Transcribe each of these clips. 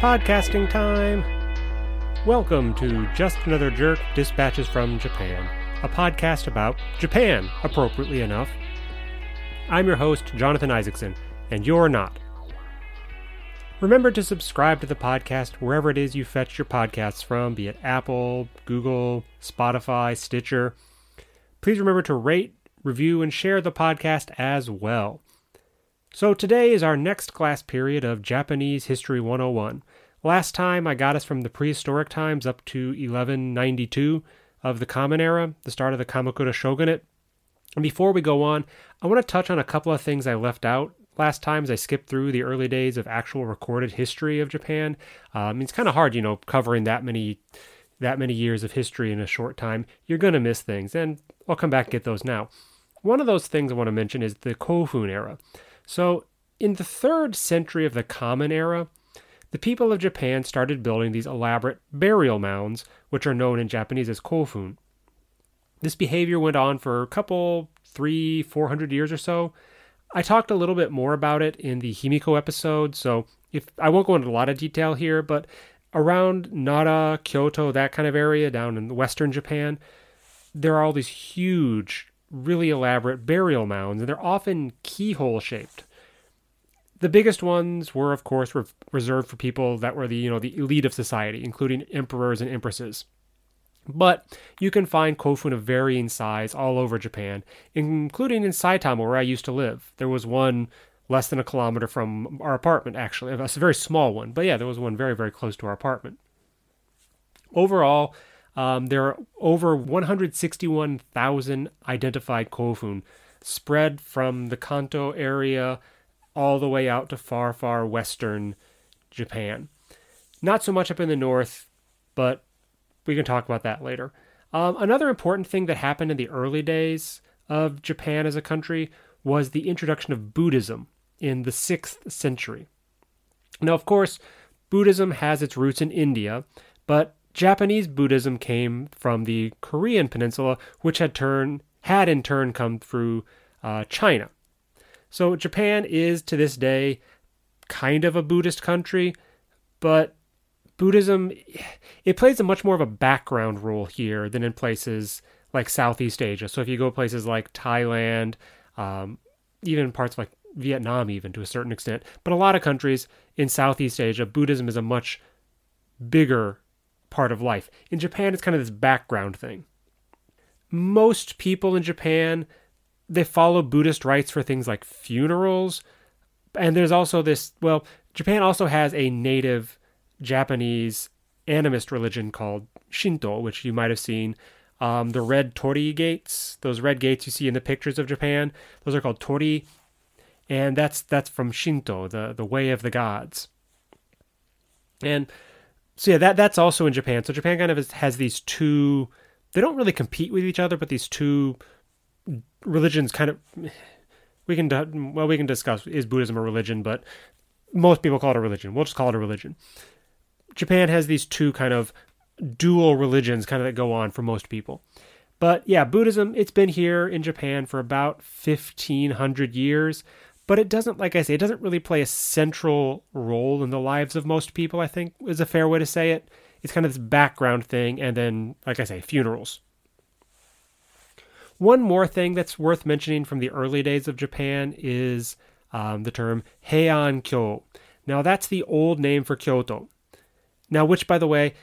Podcasting time. Welcome to Just Another Jerk Dispatches from Japan, a podcast about Japan, appropriately enough. I'm your host, Jonathan Isaacson, and you're not. Remember to subscribe to the podcast wherever it is you fetch your podcasts from, be it Apple, Google, Spotify, Stitcher. Please remember to rate, review, and share the podcast as well. So today is our next class period of Japanese History 101. Last time I got us from the prehistoric times up to 1192 of the Common Era, the start of the Kamakura Shogunate. And before we go on, I want to touch on a couple of things I left out last time as I skipped through the early days of actual recorded history of Japan. Um, it's kind of hard, you know, covering that many that many years of history in a short time. You're going to miss things, and I'll come back and get those now. One of those things I want to mention is the Kofun era. So, in the third century of the Common Era, the people of Japan started building these elaborate burial mounds, which are known in Japanese as kofun. This behavior went on for a couple, three, four hundred years or so. I talked a little bit more about it in the Himiko episode, so if I won't go into a lot of detail here, but around Nara, Kyoto, that kind of area down in western Japan, there are all these huge really elaborate burial mounds, and they're often keyhole shaped. The biggest ones were, of course, re- reserved for people that were the you know the elite of society, including emperors and empresses. But you can find kofun of varying size all over Japan, including in Saitama, where I used to live. There was one less than a kilometer from our apartment, actually. A very small one, but yeah, there was one very, very close to our apartment. Overall, um, there are over 161,000 identified kofun spread from the Kanto area all the way out to far, far western Japan. Not so much up in the north, but we can talk about that later. Um, another important thing that happened in the early days of Japan as a country was the introduction of Buddhism in the 6th century. Now, of course, Buddhism has its roots in India, but Japanese Buddhism came from the Korean peninsula, which had turn had in turn come through uh, China. So Japan is to this day kind of a Buddhist country, but Buddhism it plays a much more of a background role here than in places like Southeast Asia. So if you go places like Thailand, um, even parts like Vietnam, even to a certain extent, but a lot of countries in Southeast Asia, Buddhism is a much bigger part of life. In Japan, it's kind of this background thing. Most people in Japan, they follow Buddhist rites for things like funerals. And there's also this, well, Japan also has a native Japanese animist religion called Shinto, which you might have seen. Um, the red torii gates, those red gates you see in the pictures of Japan, those are called torii, and that's that's from Shinto, the the way of the gods. And so yeah, that that's also in Japan. So Japan kind of has these two. They don't really compete with each other, but these two religions kind of. We can well we can discuss is Buddhism a religion, but most people call it a religion. We'll just call it a religion. Japan has these two kind of dual religions kind of that go on for most people. But yeah, Buddhism, it's been here in Japan for about 1500 years but it doesn't like i say it doesn't really play a central role in the lives of most people i think is a fair way to say it. It's kind of this background thing and then like i say funerals. One more thing that's worth mentioning from the early days of japan is um, the term heian kyo. Now that's the old name for kyoto. Now which by the way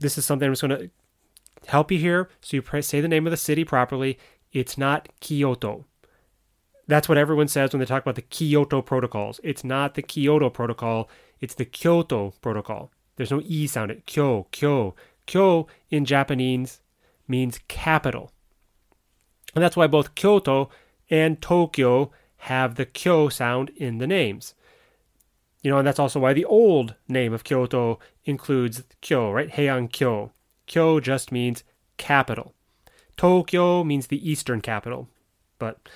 this is something i'm just going to help you here so you say the name of the city properly. It's not kyoto that's what everyone says when they talk about the Kyoto protocols. It's not the Kyoto protocol, it's the Kyoto protocol. There's no E sound. It kyo, kyo. Kyo in Japanese means capital. And that's why both Kyoto and Tokyo have the kyo sound in the names. You know, and that's also why the old name of Kyoto includes kyo, right? Heian kyo. Kyo just means capital. Tokyo means the eastern capital. But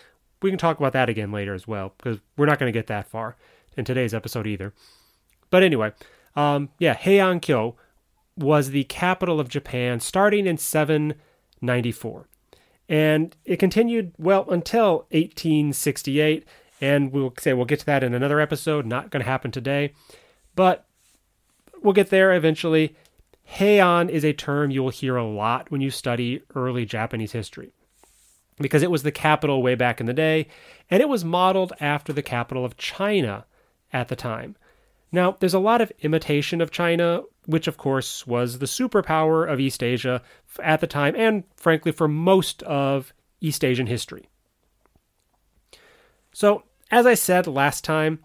we can talk about that again later as well, because we're not going to get that far in today's episode either. But anyway, um, yeah, Heian Kyo was the capital of Japan starting in 794. And it continued, well, until 1868. And we'll say we'll get to that in another episode, not going to happen today. But we'll get there eventually. Heian is a term you will hear a lot when you study early Japanese history because it was the capital way back in the day, and it was modeled after the capital of China at the time. Now, there's a lot of imitation of China, which of course was the superpower of East Asia at the time, and frankly, for most of East Asian history. So, as I said last time,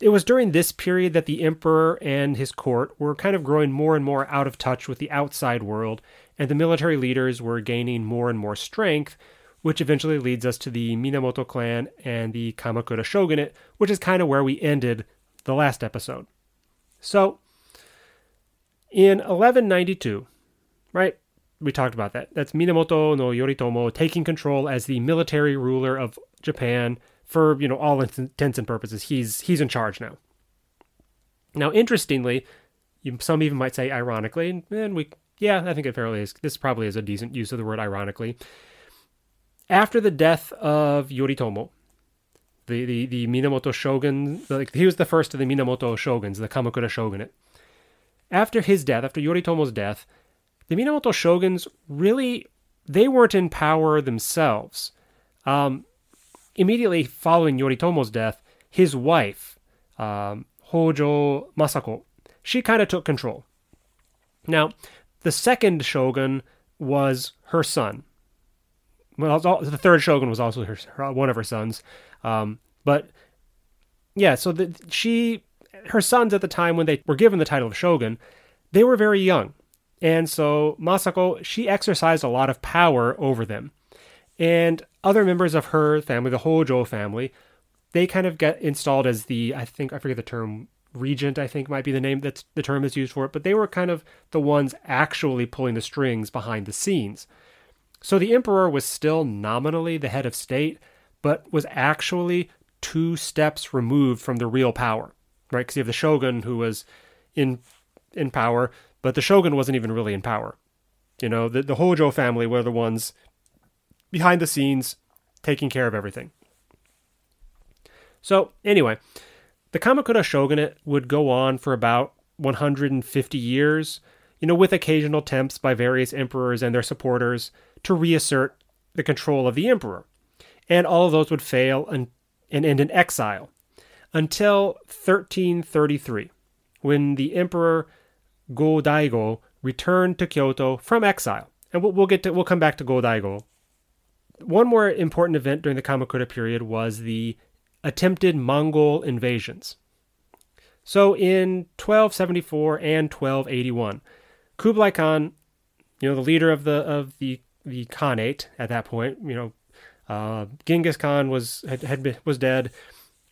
it was during this period that the emperor and his court were kind of growing more and more out of touch with the outside world, and the military leaders were gaining more and more strength, which eventually leads us to the Minamoto clan and the Kamakura shogunate, which is kind of where we ended the last episode. So, in 1192, right? We talked about that. That's Minamoto no Yoritomo taking control as the military ruler of Japan for you know all intents and purposes. He's he's in charge now. Now, interestingly, some even might say ironically, and we yeah, I think it fairly is. This probably is a decent use of the word ironically. After the death of Yoritomo, the, the, the Minamoto shogun, like he was the first of the Minamoto shoguns, the Kamakura shogunate. After his death, after Yoritomo's death, the Minamoto shoguns really they weren't in power themselves. Um, immediately following Yoritomo's death, his wife, um, Hojo Masako, she kind of took control. Now, the second shogun was her son. Well, the third shogun was also her, one of her sons. Um, but yeah, so the, she, her sons at the time when they were given the title of shogun, they were very young. And so Masako, she exercised a lot of power over them. And other members of her family, the Hojo family, they kind of get installed as the, I think, I forget the term, regent, I think might be the name that's the term is used for it, but they were kind of the ones actually pulling the strings behind the scenes. So the emperor was still nominally the head of state, but was actually two steps removed from the real power, right? Because you have the shogun who was in in power, but the shogun wasn't even really in power. You know, the, the Hojo family were the ones behind the scenes taking care of everything. So, anyway, the Kamakura shogunate would go on for about 150 years, you know, with occasional attempts by various emperors and their supporters to reassert the control of the emperor. And all of those would fail and, and end in exile until 1333, when the emperor Go Daigo returned to Kyoto from exile. And we'll, we'll get to we'll come back to Go Daigo. One more important event during the Kamakura period was the attempted Mongol invasions. So in 1274 and 1281, Kublai Khan, you know, the leader of the of the the Khanate at that point, you know, uh, Genghis Khan was had, had been, was dead.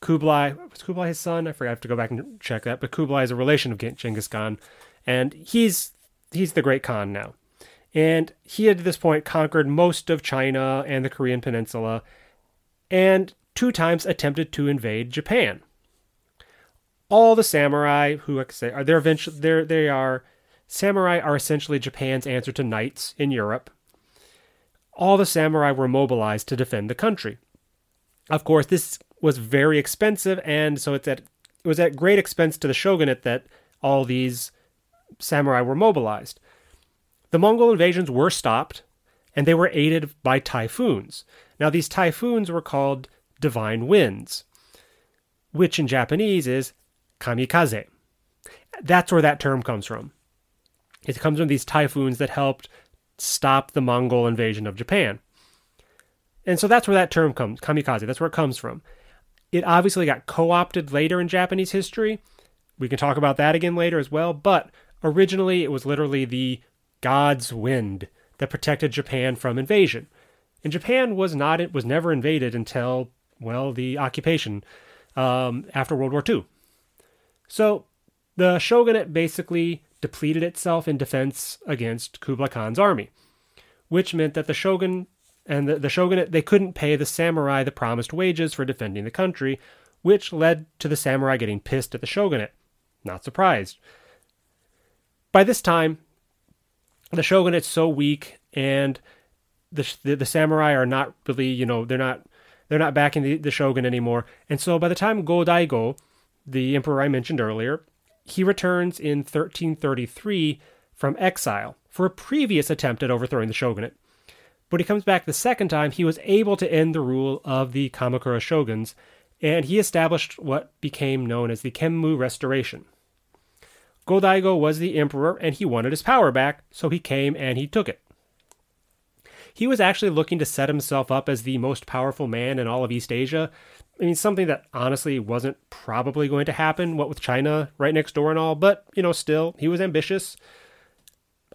Kublai was Kublai his son. I forgot. I have to go back and check that. But Kublai is a relation of Genghis Khan, and he's he's the great Khan now. And he had at this point conquered most of China and the Korean Peninsula, and two times attempted to invade Japan. All the samurai, who like I say, are they're eventually they're, they are samurai are essentially Japan's answer to knights in Europe. All the samurai were mobilized to defend the country. Of course, this was very expensive, and so it's at it was at great expense to the shogunate that all these samurai were mobilized. The Mongol invasions were stopped, and they were aided by typhoons. Now, these typhoons were called divine winds, which in Japanese is kamikaze. That's where that term comes from. It comes from these typhoons that helped stop the Mongol invasion of Japan. And so that's where that term comes, kamikaze. That's where it comes from. It obviously got co opted later in Japanese history. We can talk about that again later as well. But originally, it was literally the God's wind that protected Japan from invasion. And Japan was not it was never invaded until well, the occupation um, after World War II. So the shogunate basically depleted itself in defense against Kublai Khan's army, which meant that the shogun and the, the shogunate they couldn't pay the samurai the promised wages for defending the country, which led to the samurai getting pissed at the shogunate. Not surprised. By this time, the shogunate's so weak and the, the, the samurai are not really, you know, they're not they're not backing the, the shogun anymore. And so by the time Go Daigo, the emperor I mentioned earlier, he returns in 1333 from exile for a previous attempt at overthrowing the shogunate. But he comes back the second time, he was able to end the rule of the Kamakura shoguns, and he established what became known as the Kenmu Restoration. Go-Daigo was the emperor, and he wanted his power back, so he came and he took it. He was actually looking to set himself up as the most powerful man in all of East Asia. I mean, something that honestly wasn't probably going to happen, what with China right next door and all, but, you know, still, he was ambitious.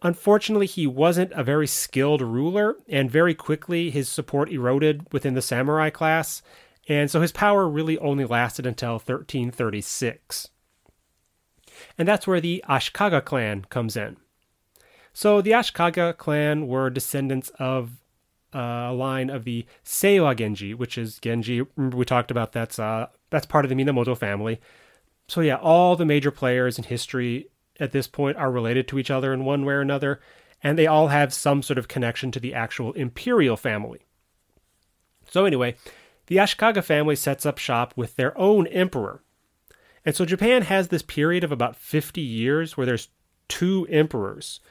Unfortunately, he wasn't a very skilled ruler, and very quickly his support eroded within the samurai class, and so his power really only lasted until 1336. And that's where the Ashikaga clan comes in. So the Ashikaga clan were descendants of uh, a line of the Seiwa Genji, which is Genji. Remember we talked about that's uh, that's part of the Minamoto family. So yeah, all the major players in history at this point are related to each other in one way or another, and they all have some sort of connection to the actual imperial family. So anyway, the Ashikaga family sets up shop with their own emperor. And so Japan has this period of about 50 years where there's two emperors.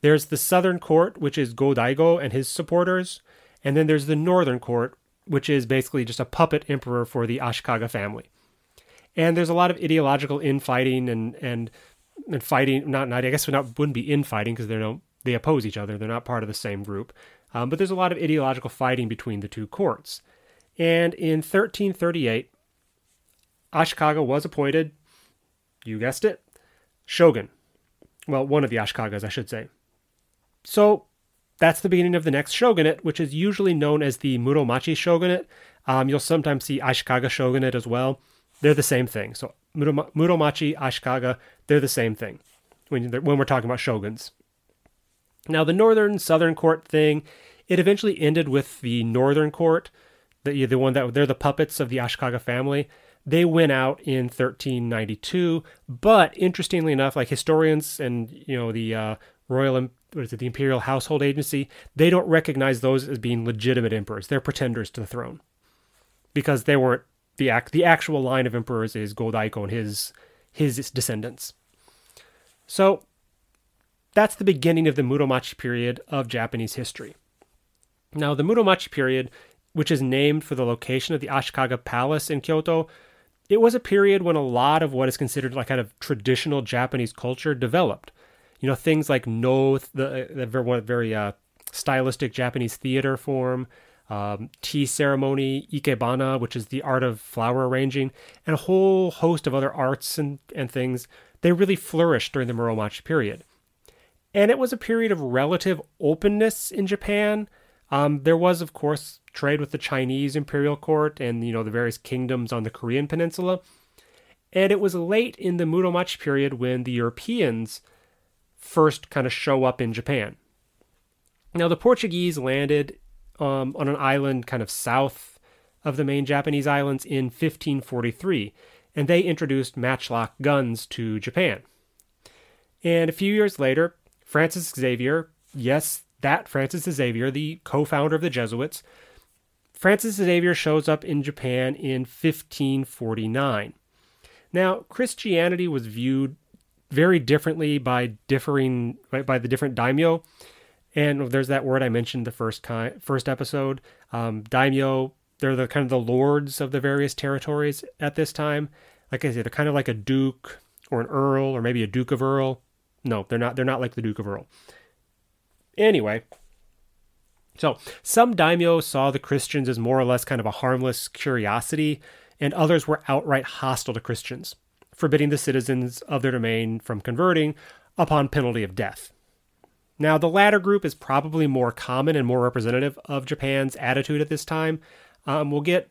There's the southern court, which is Go-Daigo and his supporters, and then there's the northern court, which is basically just a puppet emperor for the Ashikaga family. And there's a lot of ideological infighting and and and fighting. Not, not I guess not wouldn't be infighting because they don't they oppose each other. They're not part of the same group. Um, but there's a lot of ideological fighting between the two courts. And in 1338, Ah, Ashikaga was appointed, you guessed it, shogun. Well, one of the ah Ashikagas, I should say. So that's the beginning of the next shogunate, which is usually known as the Muromachi shogunate. Um, you'll sometimes see ah Ashikaga shogunate as well. They're the same thing. So Muromachi, Ashikaga, they're the same thing when, when we're talking about shoguns. Now, the northern southern court thing, it eventually ended with the northern court, the, the one that they're the puppets of the Ashikaga family. They went out in 1392, but interestingly enough, like historians and you know the uh, royal what is it, the Imperial Household Agency, they don't recognize those as being legitimate emperors. They're pretenders to the throne because they weren't the act. The actual line of emperors is Go-Daigo and his his descendants. So that's the beginning of the Muromachi period of Japanese history. Now, the Muromachi period, which is named for the location of the Ashikaga Palace in Kyoto, it was a period when a lot of what is considered like kind of traditional Japanese culture developed you know things like Noh the, the very, very uh, stylistic Japanese theater form, um, tea ceremony, ikebana, which is the art of flower arranging, and a whole host of other arts and, and things. They really flourished during the Muromachi period. And it was a period of relative openness in Japan. Um, there was, of course, trade with the Chinese imperial court and you know the various kingdoms on the Korean peninsula. And it was late in the Muromachi period when the Europeans first kind of show up in Japan. Now, the Portuguese landed um, on an island kind of south of the main Japanese islands in 1543, and they introduced matchlock guns to Japan. And a few years later, Francis Xavier, yes, that Francis Xavier, the co founder of the Jesuits, Francis Xavier shows up in Japan in 1549. Now, Christianity was viewed very differently by differing by, by the different daimyo. And there's that word I mentioned the first kind, first episode. Um, daimyo, they're the kind of the lords of the various territories at this time. Like I said, they're kind of like a duke or an earl or maybe a duke of Earl. No, they're not. They're not like the Duke of Earl. Anyway, so some daimyo saw the Christians as more or less kind of a harmless curiosity, and others were outright hostile to Christians forbidding the citizens of their domain from converting upon penalty of death. Now, the latter group is probably more common and more representative of Japan's attitude at this time. Um, we'll get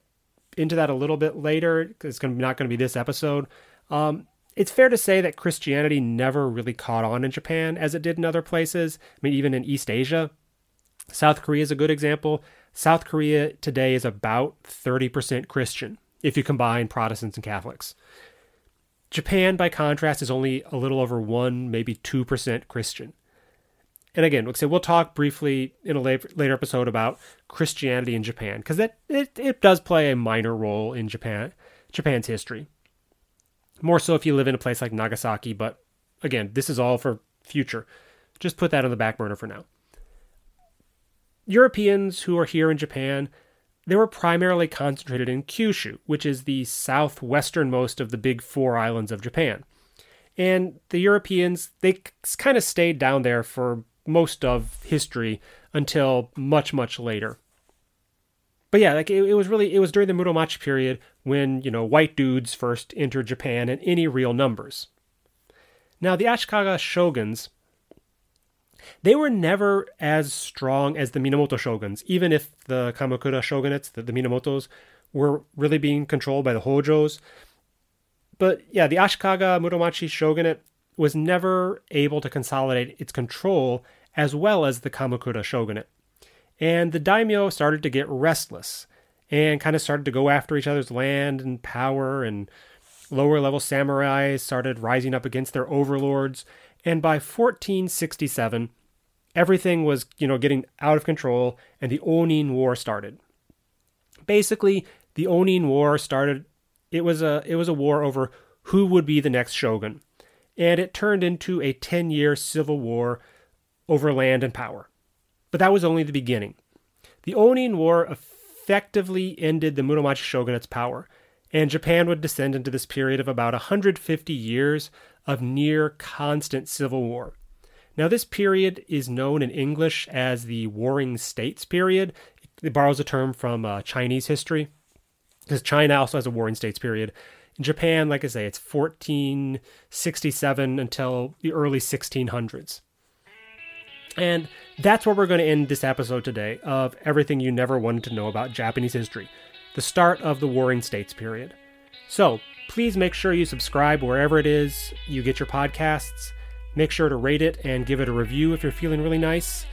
into that a little bit later it's not going to be this episode. Um, it's fair to say that Christianity never really caught on in Japan as it did in other places. I mean, even in East Asia. South Korea is a good example. South Korea today is about 30% Christian if you combine Protestants and Catholics. Japan, by contrast, is only a little over 1, maybe 2% Christian. And again, like I said, we'll talk briefly in a later, episode about Christianity in Japan, because it, it does play a minor role in Japan Japan's history. More so if you live in a place like Nagasaki, but again, this is all for future. Just put that on the back burner for now. Europeans who are here in Japan, they were primarily concentrated in Kyushu, which is the southwesternmost of the big four islands of Japan. And the Europeans, they kind of stayed down there for most of history until much, much later. But yeah, like it, it, was really it was during the Muromachi period when, you know, white dudes first entered Japan in any real numbers. Now the Ashikaga shoguns they were never as strong as the Minamoto shoguns, even if the Kamakura shogunates, the, the Minamotos, were really being controlled by the Hojos. But yeah, the Ashikaga Muromachi shogunate was never able to consolidate its control as well as the Kamakura shogunate. And the daimyo started to get restless and kind of started to go after each other's land and power, and lower level samurai started rising up against their overlords. And by 1467, everything was, you know, getting out of control and the Onin War started. Basically, the Onin War started it was a it was a war over who would be the next shogun. And it turned into a 10-year civil war over land and power. But that was only the beginning. The Onin War effectively ended the Muromachi shogunate's power, and Japan would descend into this period of about 150 years of near constant civil war. Now, this period is known in English as the Warring States period. It borrows a term from uh, Chinese history, because China also has a Warring States period. In Japan, like I say, it's 1467 until the early 1600s. And that's where we're going to end this episode today of everything you never wanted to know about Japanese history, the start of the Warring States period. So please make sure you subscribe wherever it is you get your podcasts. Make sure to rate it and give it a review if you're feeling really nice.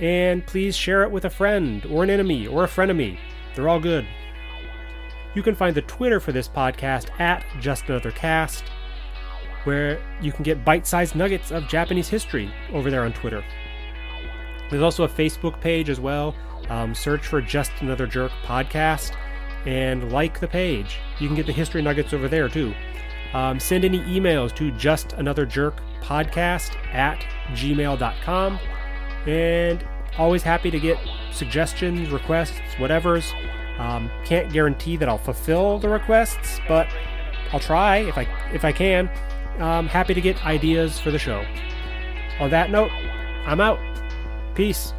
And please share it with a friend or an enemy or a frenemy. They're all good. You can find the Twitter for this podcast at Just Another Cast, where you can get bite sized nuggets of Japanese history over there on Twitter. There's also a Facebook page as well. Um, search for Just Another Jerk podcast and like the page. You can get the history nuggets over there too. Um, send any emails to Just Another Jerk podcast at gmail.com. And always happy to get suggestions, requests, whatever's. Um, can't guarantee that I'll fulfill the requests, but I'll try if I if I can. Um, happy to get ideas for the show. On that note, I'm out. Peace.